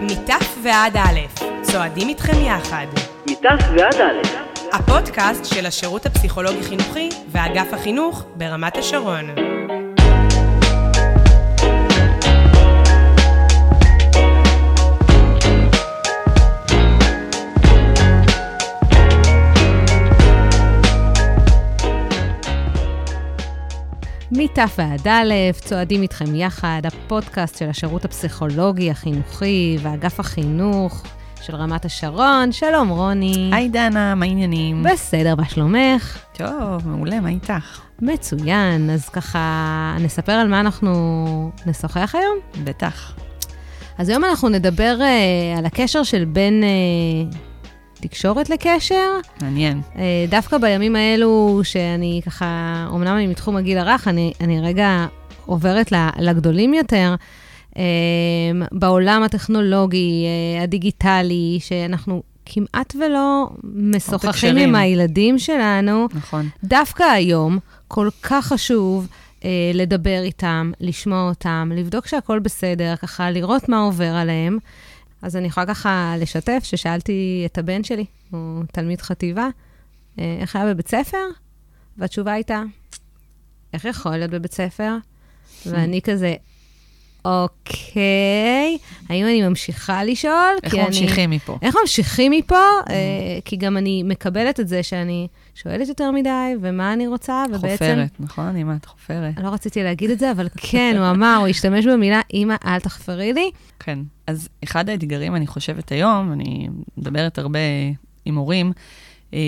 מתף ועד א', צועדים איתכם יחד. מתף ועד א'. הפודקאסט של השירות הפסיכולוגי-חינוכי ואגף החינוך ברמת השרון. מתף ועד א', צועדים איתכם יחד, הפודקאסט של השירות הפסיכולוגי, החינוכי ואגף החינוך של רמת השרון. שלום, רוני. היי דנה, מה העניינים? בסדר, מה שלומך? טוב, מעולה, מה איתך? מצוין, אז ככה נספר על מה אנחנו נשוחח היום? בטח. אז היום אנחנו נדבר uh, על הקשר של בין uh, תקשורת לקשר. מעניין. Uh, דווקא בימים האלו, שאני ככה, אמנם אני מתחום הגיל הרך, אני, אני רגע עוברת לגדולים יותר. uh, בעולם הטכנולוגי, uh, הדיגיטלי, שאנחנו כמעט ולא משוחחים עם הילדים שלנו. נכון. דווקא היום, כל כך חשוב אה, לדבר איתם, לשמוע אותם, לבדוק שהכול בסדר, ככה לראות מה עובר עליהם. אז אני יכולה ככה לשתף ששאלתי את הבן שלי, הוא תלמיד חטיבה, אה, איך היה בבית ספר? והתשובה הייתה, איך יכול להיות בבית ספר? ואני כזה, אוקיי, האם אני ממשיכה לשאול? איך ממשיכים אני, מפה? איך ממשיכים מפה? Mm. אה, כי גם אני מקבלת את זה שאני שואלת יותר מדי, ומה אני רוצה, ובעצם... חופרת, נכון? אמא, את חופרת. לא רציתי להגיד את זה, אבל כן, הוא אמר, הוא השתמש במילה, אמא, אל תחפרי לי. כן. אז אחד האתגרים, אני חושבת היום, אני מדברת הרבה עם הורים, אה,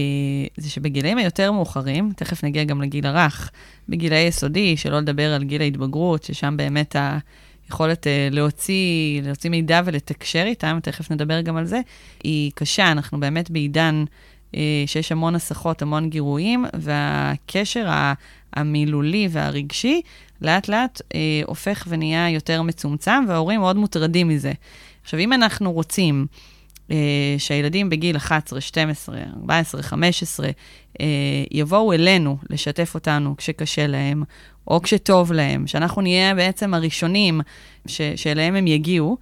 זה שבגילאים היותר מאוחרים, תכף נגיע גם לגיל הרך, בגילי יסודי, שלא לדבר על גיל ההתבגרות, ששם באמת ה... יכולת uh, להוציא, להוציא מידע ולתקשר איתם, תכף נדבר גם על זה, היא קשה. אנחנו באמת בעידן uh, שיש המון הסחות, המון גירויים, והקשר המילולי והרגשי לאט לאט uh, הופך ונהיה יותר מצומצם, וההורים מאוד מוטרדים מזה. עכשיו, אם אנחנו רוצים שהילדים בגיל 11, 12, 14, 15 uh, יבואו אלינו לשתף אותנו כשקשה להם, או כשטוב להם, שאנחנו נהיה בעצם הראשונים ש- שאליהם הם יגיעו,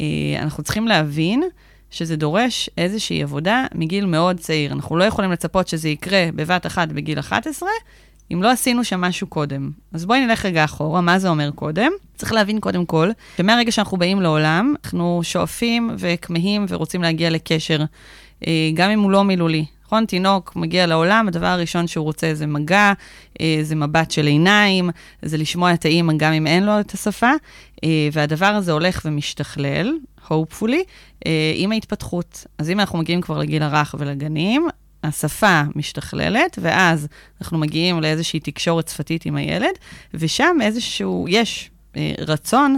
אה, אנחנו צריכים להבין שזה דורש איזושהי עבודה מגיל מאוד צעיר. אנחנו לא יכולים לצפות שזה יקרה בבת אחת בגיל 11, אם לא עשינו שם משהו קודם. אז בואי נלך רגע אחורה, מה זה אומר קודם? צריך להבין קודם כל, שמהרגע שאנחנו באים לעולם, אנחנו שואפים וכמהים ורוצים להגיע לקשר, אה, גם אם הוא לא מילולי. נכון? תינוק מגיע לעולם, הדבר הראשון שהוא רוצה זה מגע, אה, זה מבט של עיניים, זה לשמוע את האימא גם אם אין לו את השפה, אה, והדבר הזה הולך ומשתכלל, hopefully, עם ההתפתחות. אז אם אנחנו מגיעים כבר לגיל הרך ולגנים, השפה משתכללת, ואז אנחנו מגיעים לאיזושהי תקשורת שפתית עם הילד, ושם איזשהו, יש רצון,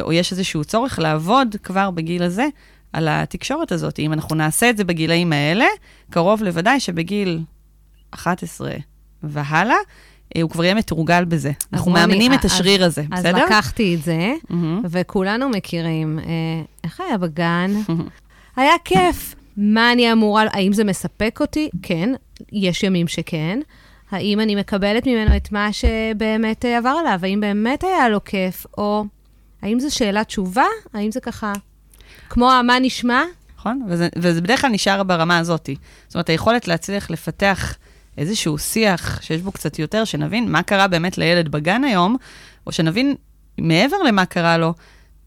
או יש איזשהו צורך לעבוד כבר בגיל הזה על התקשורת הזאת. אם אנחנו נעשה את זה בגילאים האלה, קרוב לוודאי שבגיל 11 והלאה, אה, הוא כבר יהיה מתורגל בזה. אנחנו מאמנים את השריר הזה, אז בסדר? אז לקחתי את זה, וכולנו מכירים. אה, איך היה בגן? היה כיף. מה אני אמורה, האם זה מספק אותי? כן, יש ימים שכן. האם אני מקבלת ממנו את מה שבאמת עבר עליו? האם באמת היה לו כיף? או האם זו שאלה תשובה? האם זה ככה כמו המה נשמע. נכון, וזה, וזה בדרך כלל נשאר ברמה הזאת. זאת אומרת, היכולת להצליח לפתח איזשהו שיח שיש בו קצת יותר, שנבין מה קרה באמת לילד בגן היום, או שנבין מעבר למה קרה לו,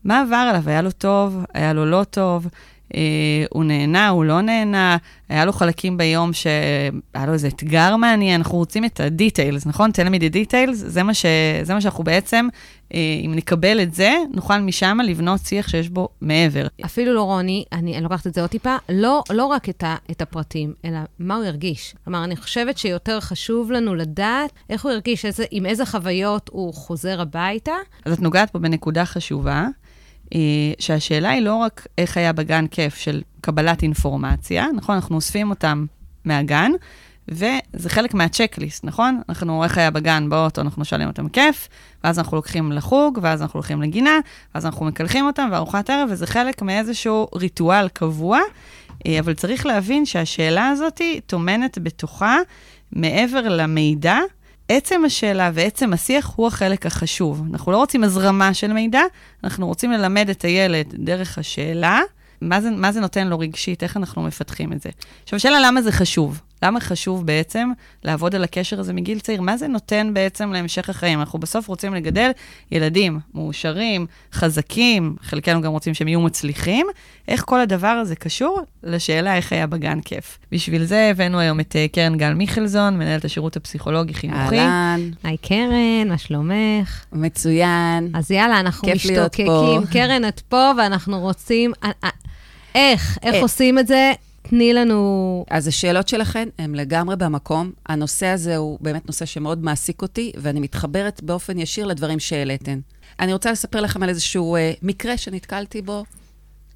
מה עבר עליו, היה לו טוב, היה לו לא טוב, אה, הוא נהנה, הוא לא נהנה, היה לו חלקים ביום שהיה לו איזה אתגר מעניין, אנחנו רוצים את הדיטיילס, נכון? תן לי את הדיטיילס, זה, זה מה שאנחנו בעצם, אה, אם נקבל את זה, נוכל משם לבנות שיח שיש בו מעבר. אפילו לא רוני, אני, אני לוקחת את זה עוד טיפה, לא, לא רק את, ה, את הפרטים, אלא מה הוא הרגיש. כלומר, אני חושבת שיותר חשוב לנו לדעת איך הוא הרגיש, איזה, עם איזה חוויות הוא חוזר הביתה. אז את נוגעת פה בנקודה חשובה. אה, שהשאלה היא לא רק איך היה בגן כיף של קבלת אינפורמציה, נכון? אנחנו אוספים אותם מהגן, וזה חלק מהצ'קליסט, נכון? אנחנו, איך היה בגן באוטו, אנחנו שואלים אותם כיף, ואז אנחנו לוקחים לחוג, ואז אנחנו הולכים לגינה, ואז אנחנו מקלחים אותם, וארוחת ערב, וזה חלק מאיזשהו ריטואל קבוע, אה, אבל צריך להבין שהשאלה הזאת טומנת בתוכה, מעבר למידע, עצם השאלה ועצם השיח הוא החלק החשוב. אנחנו לא רוצים הזרמה של מידע, אנחנו רוצים ללמד את הילד דרך השאלה, מה זה, מה זה נותן לו רגשית, איך אנחנו מפתחים את זה. עכשיו, השאלה למה זה חשוב. למה חשוב בעצם לעבוד על הקשר הזה מגיל צעיר? מה זה נותן בעצם להמשך החיים? אנחנו בסוף רוצים לגדל ילדים מאושרים, חזקים, חלקנו גם רוצים שהם יהיו מצליחים. איך כל הדבר הזה קשור לשאלה איך היה בגן כיף. בשביל זה הבאנו היום את אה, קרן גל מיכלזון, מנהלת השירות הפסיכולוגי-חינוכי. אהלן, היי קרן, מה שלומך? מצוין. אז יאללה, אנחנו משתוקקים. קרן, את פה, ואנחנו רוצים... אה, אה, איך? איך. עושים את זה? תני לנו... אז השאלות שלכן הן לגמרי במקום. הנושא הזה הוא באמת נושא שמאוד מעסיק אותי, ואני מתחברת באופן ישיר לדברים שהעליתן. אני רוצה לספר לכם על איזשהו אה, מקרה שנתקלתי בו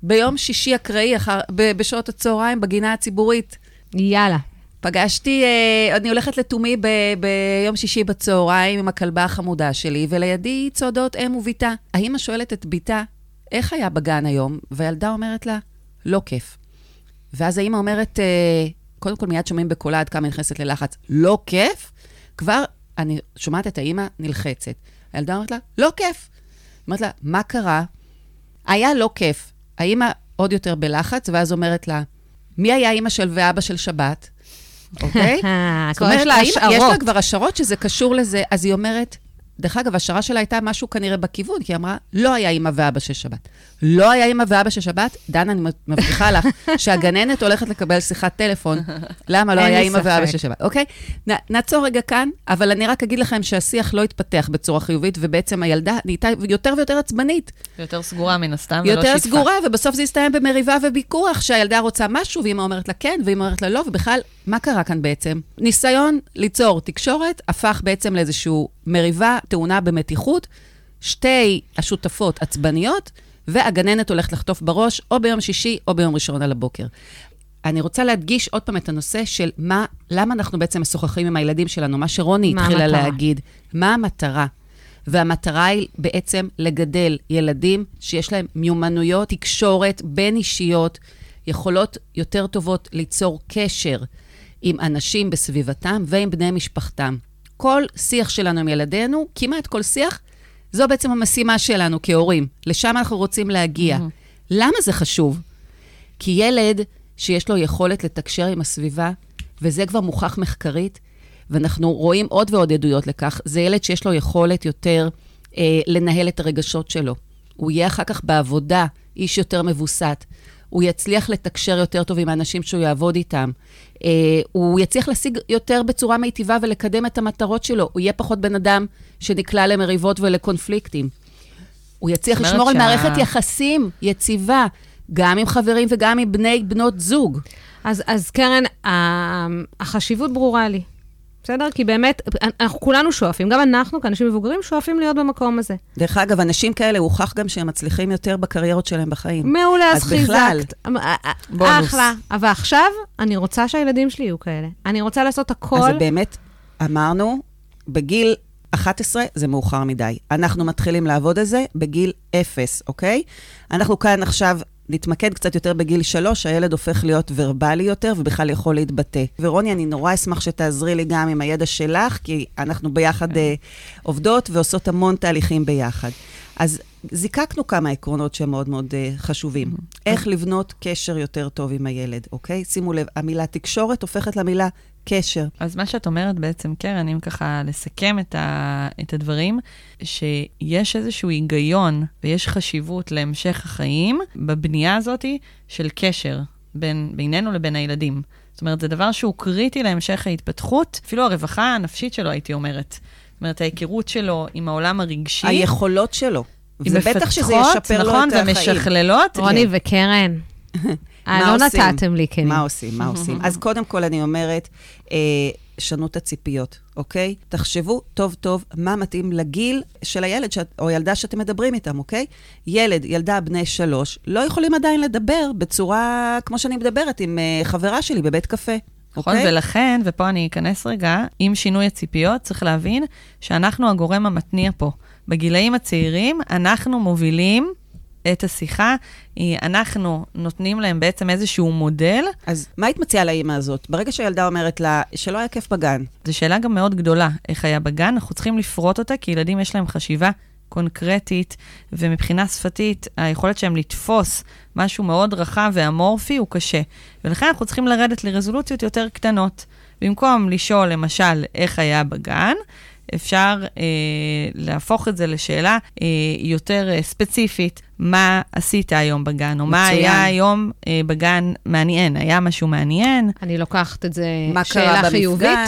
ביום שישי אקראי, אחר, ב- בשעות הצהריים, בגינה הציבורית. יאללה. פגשתי, אה, אני הולכת לתומי ב- ביום שישי בצהריים עם הכלבה החמודה שלי, ולידי צועדות אם ובתה. האמא שואלת את בתה, איך היה בגן היום? והילדה אומרת לה, לא כיף. ואז האמא אומרת, אה, קודם כל מיד שומעים בקולה עד כמה היא נכנסת ללחץ, לא כיף? כבר אני שומעת את האמא נלחצת. הילדה אומרת לה, לא כיף. אומרת לה, מה קרה? היה לא כיף. האמא עוד יותר בלחץ, ואז אומרת לה, מי היה אימא של ואבא של שבת? אוקיי? זאת אומרת, לה יש לה. כבר השערות שזה קשור לזה, אז היא אומרת, דרך אגב, השערה שלה הייתה משהו כנראה בכיוון, כי היא אמרה, לא היה אימא ואבא של שבת. לא היה אימא ואבא של שבת, דנה, אני מבטיחה לך שהגננת הולכת לקבל שיחת טלפון, למה לא היה אימא ואבא. של שבת, אוקיי? נ, נעצור רגע כאן, אבל אני רק אגיד לכם שהשיח לא התפתח בצורה חיובית, ובעצם הילדה נהייתה יותר ויותר עצבנית. יותר סגורה מן הסתם, ולא יותר שיתפה. סגורה, ובסוף זה הסתיים במריבה וביקוח, שהילדה רוצה משהו, ואמא אומרת לה כן, ואמא אומרת לה לא, ובכלל, מה קרה כאן בעצם? ניסיון ליצור תקשורת הפך בעצם לאיזושהי מריבה טעונה במתיחות, שתי השותפות עצבניות, והגננת הולכת לחטוף בראש, או ביום שישי או ביום ראשון על הבוקר. אני רוצה להדגיש עוד פעם את הנושא של מה, למה אנחנו בעצם משוחחים עם הילדים שלנו, מה שרוני מה התחילה המטרה? להגיד. מה המטרה? והמטרה היא בעצם לגדל ילדים שיש להם מיומנויות תקשורת בין-אישיות, יכולות יותר טובות ליצור קשר עם אנשים בסביבתם ועם בני משפחתם. כל שיח שלנו עם ילדינו, כמעט כל שיח, זו בעצם המשימה שלנו כהורים. לשם אנחנו רוצים להגיע. למה זה חשוב? כי ילד שיש לו יכולת לתקשר עם הסביבה, וזה כבר מוכח מחקרית, ואנחנו רואים עוד ועוד עדויות לכך, זה ילד שיש לו יכולת יותר אה, לנהל את הרגשות שלו. הוא יהיה אחר כך בעבודה איש יותר מבוסת. הוא יצליח לתקשר יותר טוב עם האנשים שהוא יעבוד איתם. אה, הוא יצליח להשיג יותר בצורה מיטיבה ולקדם את המטרות שלו. הוא יהיה פחות בן אדם שנקלע למריבות ולקונפליקטים. הוא יצליח לשמור על שה- מערכת יחסים יציבה, גם עם חברים וגם עם בני בנות זוג. אז, אז קרן, החשיבות ברורה לי. בסדר? כי באמת, אנחנו כולנו שואפים, גם אנחנו כאנשים מבוגרים שואפים להיות במקום הזה. דרך אגב, אנשים כאלה, הוכח גם שהם מצליחים יותר בקריירות שלהם בחיים. מעולה, אז אז בכלל, חיזקת. אה, אה, בונוס. אחלה. אבל עכשיו, אני רוצה שהילדים שלי יהיו כאלה. אני רוצה לעשות אז הכל. זה באמת, אמרנו, בגיל 11 זה מאוחר מדי. אנחנו מתחילים לעבוד על זה בגיל 0, אוקיי? אנחנו כאן עכשיו נתמקד קצת יותר בגיל 3, הילד הופך להיות ורבלי יותר ובכלל יכול להתבטא. ורוני, אני נורא אשמח שתעזרי לי גם עם הידע שלך, כי אנחנו ביחד אה, עובדות ועושות המון תהליכים ביחד. אז זיקקנו כמה עקרונות שהם מאוד מאוד אה, חשובים. איך לבנות קשר יותר טוב עם הילד, אוקיי? שימו לב, המילה תקשורת הופכת למילה קשר. אז מה שאת אומרת בעצם, קרן, אם ככה לסכם את, ה, את הדברים, שיש איזשהו היגיון ויש חשיבות להמשך החיים בבנייה הזאת של קשר בין, בינינו לבין הילדים. זאת אומרת, זה דבר שהוא קריטי להמשך ההתפתחות, אפילו הרווחה הנפשית שלו, הייתי אומרת. זאת אומרת, ההיכרות שלו עם העולם הרגשי. היכולות שלו. היא זה בטח שזה מפתחות, ישפר לו נכון, את החיים. ומשכללות. רוני וקרן, אה, לא? נתתם לי כלים. מה עושים? מה עושים? אז קודם כל אני אומרת, אה, שנו את הציפיות, אוקיי? תחשבו טוב טוב מה מתאים לגיל של הילד שאת, או ילדה שאתם מדברים איתם, אוקיי? ילד, ילדה בני שלוש, לא יכולים עדיין לדבר בצורה כמו שאני מדברת עם אה, חברה שלי בבית קפה. נכון, אוקיי? ולכן, ופה אני אכנס רגע, עם שינוי הציפיות, צריך להבין שאנחנו הגורם המתניע פה. בגילאים הצעירים, אנחנו מובילים את השיחה. אנחנו נותנים להם בעצם איזשהו מודל. אז מה היית מציעה לאימא הזאת? ברגע שהילדה אומרת לה שלא היה כיף בגן. זו שאלה גם מאוד גדולה, איך היה בגן, אנחנו צריכים לפרוט אותה, כי ילדים יש להם חשיבה קונקרטית, ומבחינה שפתית, היכולת שלהם לתפוס משהו מאוד רחב ואמורפי הוא קשה. ולכן אנחנו צריכים לרדת לרזולוציות יותר קטנות. במקום לשאול, למשל, איך היה בגן, אפשר אה, להפוך את זה לשאלה אה, יותר אה, ספציפית, מה עשית היום בגן, או מצוין. מה היה היום אה, בגן מעניין, היה משהו מעניין. אני לוקחת את זה שאלה חיובית.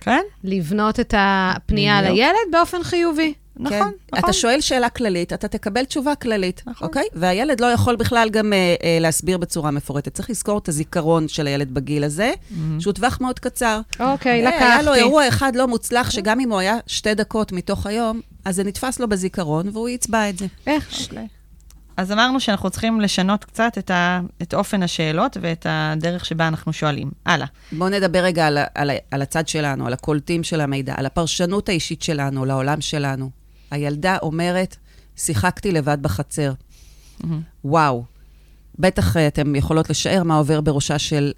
כן. לבנות את הפנייה לילד באופן חיובי. נכון, כן. נכון. אתה שואל שאלה כללית, אתה תקבל תשובה כללית, נכון. אוקיי? והילד לא יכול בכלל גם אה, אה, להסביר בצורה מפורטת. צריך לזכור את הזיכרון של הילד בגיל הזה, mm-hmm. שהוא טווח מאוד קצר. אוקיי, אה, לקחתי. היה לו אירוע אחד לא מוצלח, שגם אם הוא היה שתי דקות מתוך היום, אז זה נתפס לו בזיכרון, והוא יצבע את זה. איך? אוקיי. אז אמרנו שאנחנו צריכים לשנות קצת את, ה, את אופן השאלות ואת הדרך שבה אנחנו שואלים. הלאה. בואו נדבר רגע על, על, על הצד שלנו, על הקולטים של המידע, על הפרשנות האישית שלנו, לעולם שלנו. הילדה אומרת, שיחקתי לבד בחצר. Mm-hmm. וואו. בטח אה, אתם יכולות לשער מה עובר בראשה של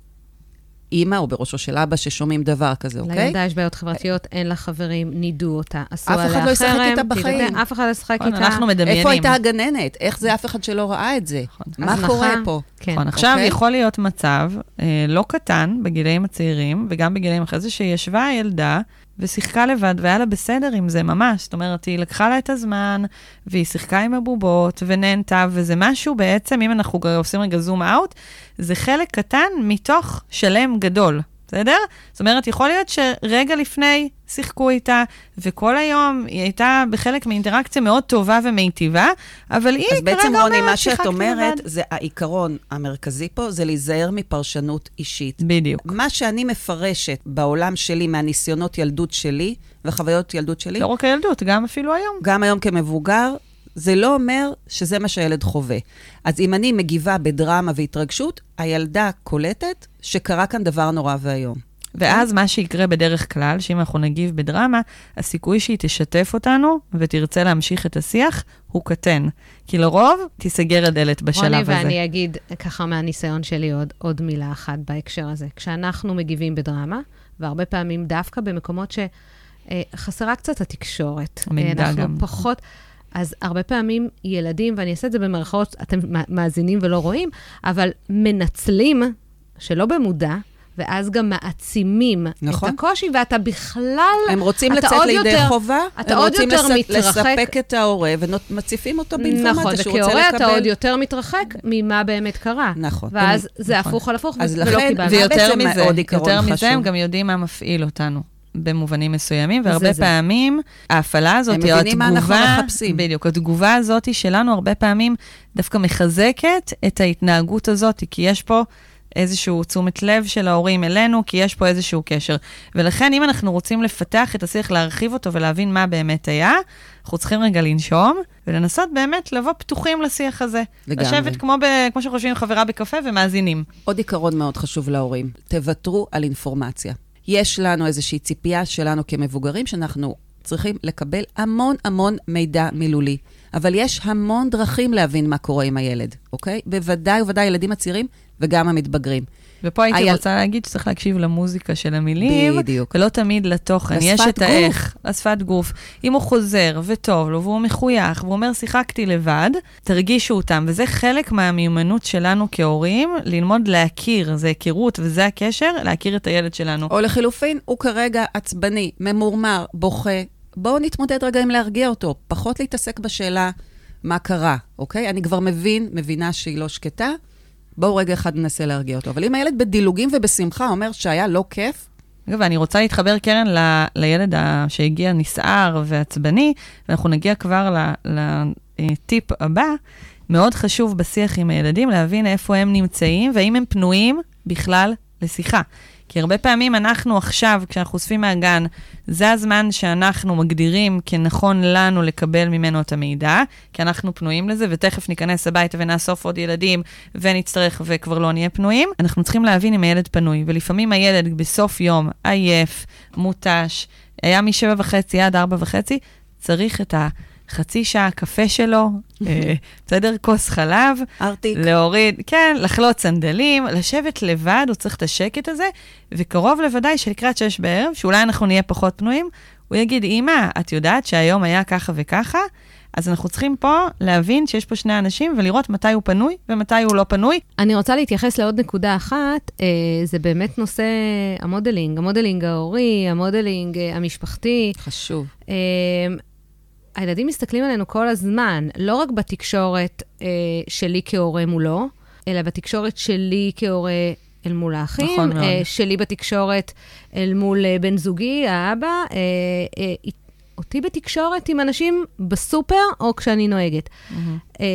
אימא או בראשו של אבא ששומעים דבר כזה, אוקיי? לילדה יש בעיות חברתיות, אין לה חברים, נידו אותה, עשו עליה חרם. אף אחד לא ישחק איתה בחיים. אף אחד לא ישחק נכון, איתה. אנחנו מדמיינים. איפה הייתה הגננת? איך זה אף אחד שלא ראה את זה? נכון. מה קורה פה? כן. נכון, עכשיו אוקיי? יכול להיות מצב אה, לא קטן בגילאים הצעירים, וגם בגילאים אחרי זה, שישבה הילדה ושיחקה לבד, והיה לה בסדר עם זה ממש. זאת אומרת, היא לקחה לה את הזמן, והיא שיחקה עם הבובות, ונהנתה, וזה משהו בעצם, אם אנחנו עושים רגע זום אאוט, זה חלק קטן מתוך שלם גדול. בסדר? זאת אומרת, יכול להיות שרגע לפני שיחקו איתה, וכל היום היא הייתה בחלק מאינטראקציה מאוד טובה ומיטיבה, אבל היא כרגע אומרת, אז בעצם, רוני, מה שאת אומרת, לבד. זה העיקרון המרכזי פה, זה להיזהר מפרשנות אישית. בדיוק. מה שאני מפרשת בעולם שלי, מהניסיונות ילדות שלי, וחוויות ילדות שלי... לא רק הילדות, גם אפילו היום. גם היום כמבוגר, זה לא אומר שזה מה שהילד חווה. אז אם אני מגיבה בדרמה והתרגשות, הילדה קולטת שקרה כאן דבר נורא ואיום. ואז מה שיקרה בדרך כלל, שאם אנחנו נגיב בדרמה, הסיכוי שהיא תשתף אותנו ותרצה להמשיך את השיח הוא קטן. כי לרוב תיסגר הדלת בשלב רוני, הזה. רוני, ואני אגיד ככה מהניסיון שלי עוד, עוד מילה אחת בהקשר הזה. כשאנחנו מגיבים בדרמה, והרבה פעמים דווקא במקומות שחסרה אה, קצת התקשורת. המידע אנחנו גם. פחות... אז הרבה פעמים ילדים, ואני אעשה את זה במרכאות, אתם מאזינים ולא רואים, אבל מנצלים, שלא במודע, ואז גם מעצימים נכון. את הקושי, ואתה בכלל... הם רוצים לצאת לידי יותר, חובה, אתה הם עוד רוצים יותר לס... מתרחק. לספק את ההורה, ומציפים אותו באינפורמציה נכון, שהוא רוצה לקבל. נכון, וכהורה אתה עוד יותר מתרחק ממה באמת קרה. נכון. ואז הם, זה נכון. הפוך על הפוך, ולא קיבלנו. ויותר מזה, יותר מזה, הם גם יודעים מה מפעיל אותנו. במובנים מסוימים, והרבה זה פעמים זה. ההפעלה הזאת, או התגובה... הם מבינים מה אנחנו מחפשים. בדיוק, התגובה הזאת שלנו הרבה פעמים דווקא מחזקת את ההתנהגות הזאת, כי יש פה איזשהו תשומת לב של ההורים אלינו, כי יש פה איזשהו קשר. ולכן, אם אנחנו רוצים לפתח את השיח, להרחיב אותו ולהבין מה באמת היה, אנחנו צריכים רגע לנשום, ולנסות באמת לבוא פתוחים לשיח הזה. לגמרי. לשבת כמו, ב, כמו שחושבים חברה בקפה ומאזינים. עוד עיקרון מאוד חשוב להורים, תוותרו על אינפורמציה. יש לנו איזושהי ציפייה שלנו כמבוגרים, שאנחנו צריכים לקבל המון המון מידע מילולי. אבל יש המון דרכים להבין מה קורה עם הילד, אוקיי? בוודאי ובוודאי הילדים הצעירים וגם המתבגרים. ופה הייתי היל... רוצה להגיד שצריך להקשיב למוזיקה של המילים, בדיוק. ולא תמיד לתוכן. יש את האיך, לשפת גוף. אם הוא חוזר וטוב לו, והוא מחוייך, והוא אומר, שיחקתי לבד, תרגישו אותם. וזה חלק מהמיומנות שלנו כהורים, ללמוד להכיר, זה היכרות וזה הקשר, להכיר את הילד שלנו. או לחילופין, הוא כרגע עצבני, ממורמר, בוכה. בואו נתמודד רגע עם להרגיע אותו, פחות להתעסק בשאלה מה קרה, אוקיי? אני כבר מבין, מבינה שהיא לא שקטה, בואו רגע אחד ננסה להרגיע אותו. אבל אם הילד בדילוגים ובשמחה אומר שהיה לא כיף... אגב, אני רוצה להתחבר, קרן, ל, לילד ה, שהגיע נסער ועצבני, ואנחנו נגיע כבר לטיפ הבא. מאוד חשוב בשיח עם הילדים להבין איפה הם נמצאים, והאם הם פנויים בכלל לשיחה. כי הרבה פעמים אנחנו עכשיו, כשאנחנו אוספים מהגן, זה הזמן שאנחנו מגדירים כנכון לנו לקבל ממנו את המידע, כי אנחנו פנויים לזה, ותכף ניכנס הביתה ונאסוף עוד ילדים ונצטרך וכבר לא נהיה פנויים. אנחנו צריכים להבין אם הילד פנוי, ולפעמים הילד בסוף יום עייף, מותש, היה משבע וחצי עד ארבע וחצי, צריך את ה... חצי שעה קפה שלו, אה, בסדר? כוס חלב. ארטיק. להוריד, כן, לחלוט סנדלים, לשבת לבד, הוא צריך את השקט הזה, וקרוב לוודאי שלקראת שש בערב, שאולי אנחנו נהיה פחות פנויים, הוא יגיד, אמא, את יודעת שהיום היה ככה וככה? אז אנחנו צריכים פה להבין שיש פה שני אנשים ולראות מתי הוא פנוי ומתי הוא לא פנוי. אני רוצה להתייחס לעוד נקודה אחת, אה, זה באמת נושא ה modeling, ה modeling ההורי, ה modeling אה, המשפחתי. חשוב. אה, הילדים מסתכלים עלינו כל הזמן, לא רק בתקשורת אה, שלי כהורה מולו, אלא בתקשורת שלי כהורה אל מול האחים, נכון מאוד. אה, שלי בתקשורת אל מול אה, בן זוגי, האבא, אה, אה, אותי בתקשורת עם אנשים בסופר או כשאני נוהגת. אה,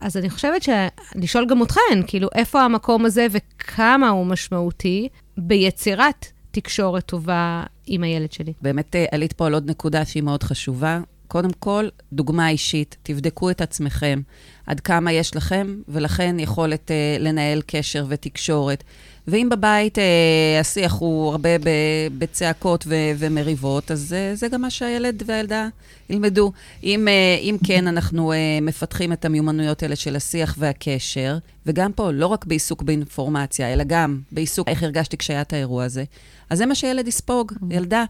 אז אני חושבת שלשאול גם אתכן, כאילו, איפה המקום הזה וכמה הוא משמעותי ביצירת תקשורת טובה עם הילד שלי. באמת אה, עלית פה על עוד נקודה שהיא מאוד חשובה. קודם כל, דוגמה אישית, תבדקו את עצמכם, עד כמה יש לכם ולכן יכולת אה, לנהל קשר ותקשורת. ואם בבית אה, השיח הוא הרבה ב- בצעקות ו- ומריבות, אז אה, זה גם מה שהילד והילדה ילמדו. אם, אה, אם כן, אנחנו אה, מפתחים את המיומנויות האלה של השיח והקשר, וגם פה, לא רק בעיסוק באינפורמציה, אלא גם בעיסוק איך הרגשתי כשהיה את האירוע הזה, אז זה מה שילד יספוג, ילדה,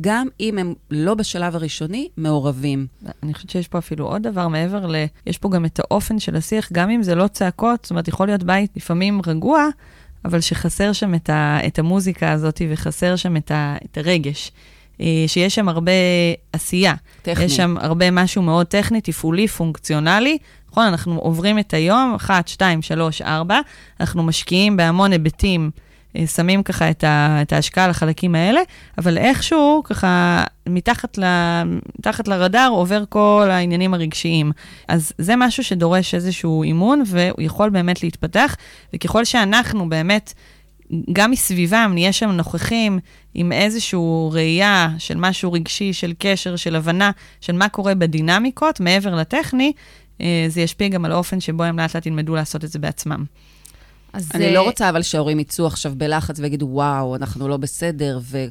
גם אם הם לא בשלב הראשוני, מעורבים. אני חושבת שיש פה אפילו עוד דבר מעבר ל... יש פה גם את האופן של השיח, גם אם זה לא צעקות, זאת אומרת, יכול להיות בית לפעמים רגוע, אבל שחסר שם את, ה, את המוזיקה הזאת וחסר שם את, ה, את הרגש. אה, שיש שם הרבה עשייה. טכני. יש שם הרבה משהו מאוד טכני, תפעולי, פונקציונלי. נכון, אנחנו עוברים את היום, אחת, שתיים, שלוש, ארבע, אנחנו משקיעים בהמון היבטים, שמים ככה את, ה, את ההשקעה לחלקים האלה, אבל איכשהו, ככה, מתחת, ל, מתחת לרדאר עובר כל העניינים הרגשיים. אז זה משהו שדורש איזשהו אימון, והוא יכול באמת להתפתח, וככל שאנחנו באמת... גם מסביבם נהיה שם נוכחים עם איזושהי ראייה של משהו רגשי, של קשר, של הבנה של מה קורה בדינמיקות, מעבר לטכני, אה, זה ישפיע גם על האופן שבו הם לאט לאט ילמדו לעשות את זה בעצמם. אז אני אה, לא רוצה אבל שההורים יצאו עכשיו בלחץ ויגידו, וואו, אנחנו לא בסדר, ו-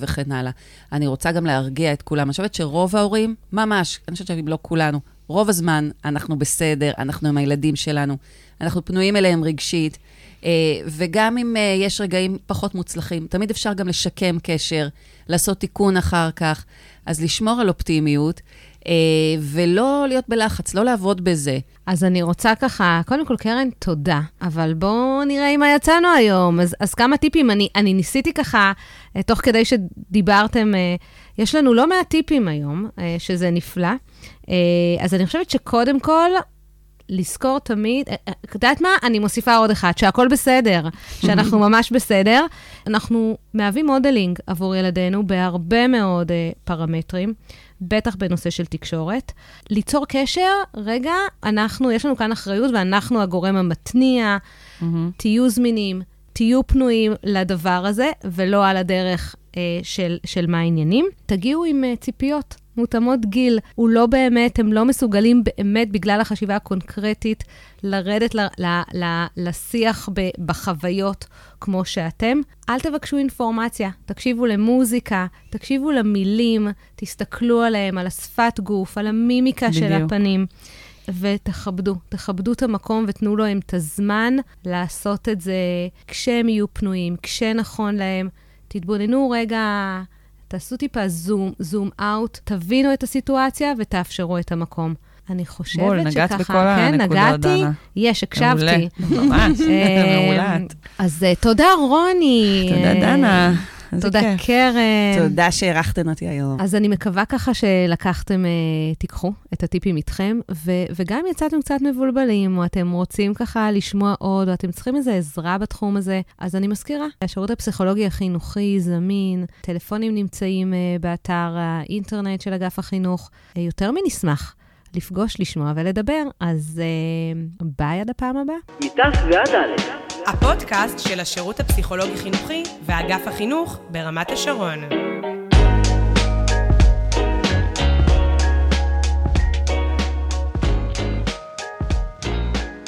וכן הלאה. אני רוצה גם להרגיע את כולם. אני חושבת שרוב ההורים, ממש, אני חושבת שאם לא כולנו, רוב הזמן אנחנו בסדר, אנחנו עם הילדים שלנו, אנחנו פנויים אליהם רגשית, אה, וגם אם אה, יש רגעים פחות מוצלחים, תמיד אפשר גם לשקם קשר, לעשות תיקון אחר כך, אז לשמור על אופטימיות. אה, ולא להיות בלחץ, לא לעבוד בזה. אז אני רוצה ככה, קודם כל, קרן, תודה. אבל בואו נראה עם מה יצאנו היום. אז, אז כמה טיפים, אני, אני ניסיתי ככה, אה, תוך כדי שדיברתם, אה, יש לנו לא מעט טיפים היום, שזה נפלא. אז אני חושבת שקודם כל, לזכור תמיד, אה, אה, את יודעת מה? אני מוסיפה עוד אחד, שהכל בסדר, שאנחנו ממש בסדר. אנחנו מהווים modeling עבור ילדינו בהרבה מאוד אה, פרמטרים. בטח בנושא של תקשורת. ליצור קשר, רגע, אנחנו, יש לנו כאן אחריות ואנחנו הגורם המתניע, תהיו זמינים, תהיו פנויים לדבר הזה, ולא על הדרך אה, של, של מה העניינים. תגיעו עם אה, ציפיות. מותאמות גיל, הוא לא באמת, הם לא מסוגלים באמת, בגלל החשיבה הקונקרטית, לרדת ל, ל, ל, לשיח ב, בחוויות כמו שאתם. אל תבקשו אינפורמציה, תקשיבו למוזיקה, תקשיבו למילים, תסתכלו עליהם, על השפת גוף, על המימיקה של בדיוק. הפנים. ותכבדו, תכבדו את המקום ותנו להם את הזמן לעשות את זה כשהם יהיו פנויים, כשנכון להם. תתבוננו רגע, תעשו טיפה זום, זום אאוט, תבינו את הסיטואציה ותאפשרו את המקום. אני חושבת בול, נגעת שככה, בכל כן, הנקודות, נגעתי, דנה. יש, הקשבתי. מעולה, ממש, אה, מעולת. אז אה, תודה, רוני. תודה, דנה. תודה, כיף. קרן. תודה שאירחתן אותי היום. אז אני מקווה ככה שלקחתם, אה, תיקחו את הטיפים איתכם, ו- וגם אם יצאתם קצת מבולבלים, או אתם רוצים ככה לשמוע עוד, או אתם צריכים איזו עזרה בתחום הזה, אז אני מזכירה, השירות הפסיכולוגי החינוכי זמין, טלפונים נמצאים אה, באתר האינטרנט של אגף החינוך. אה, יותר מנשמח לפגוש, לשמוע ולדבר, אז ביי עד הפעם הבאה. מת"ס ועד א'. הפודקאסט של השירות הפסיכולוגי-חינוכי ואגף החינוך ברמת השרון.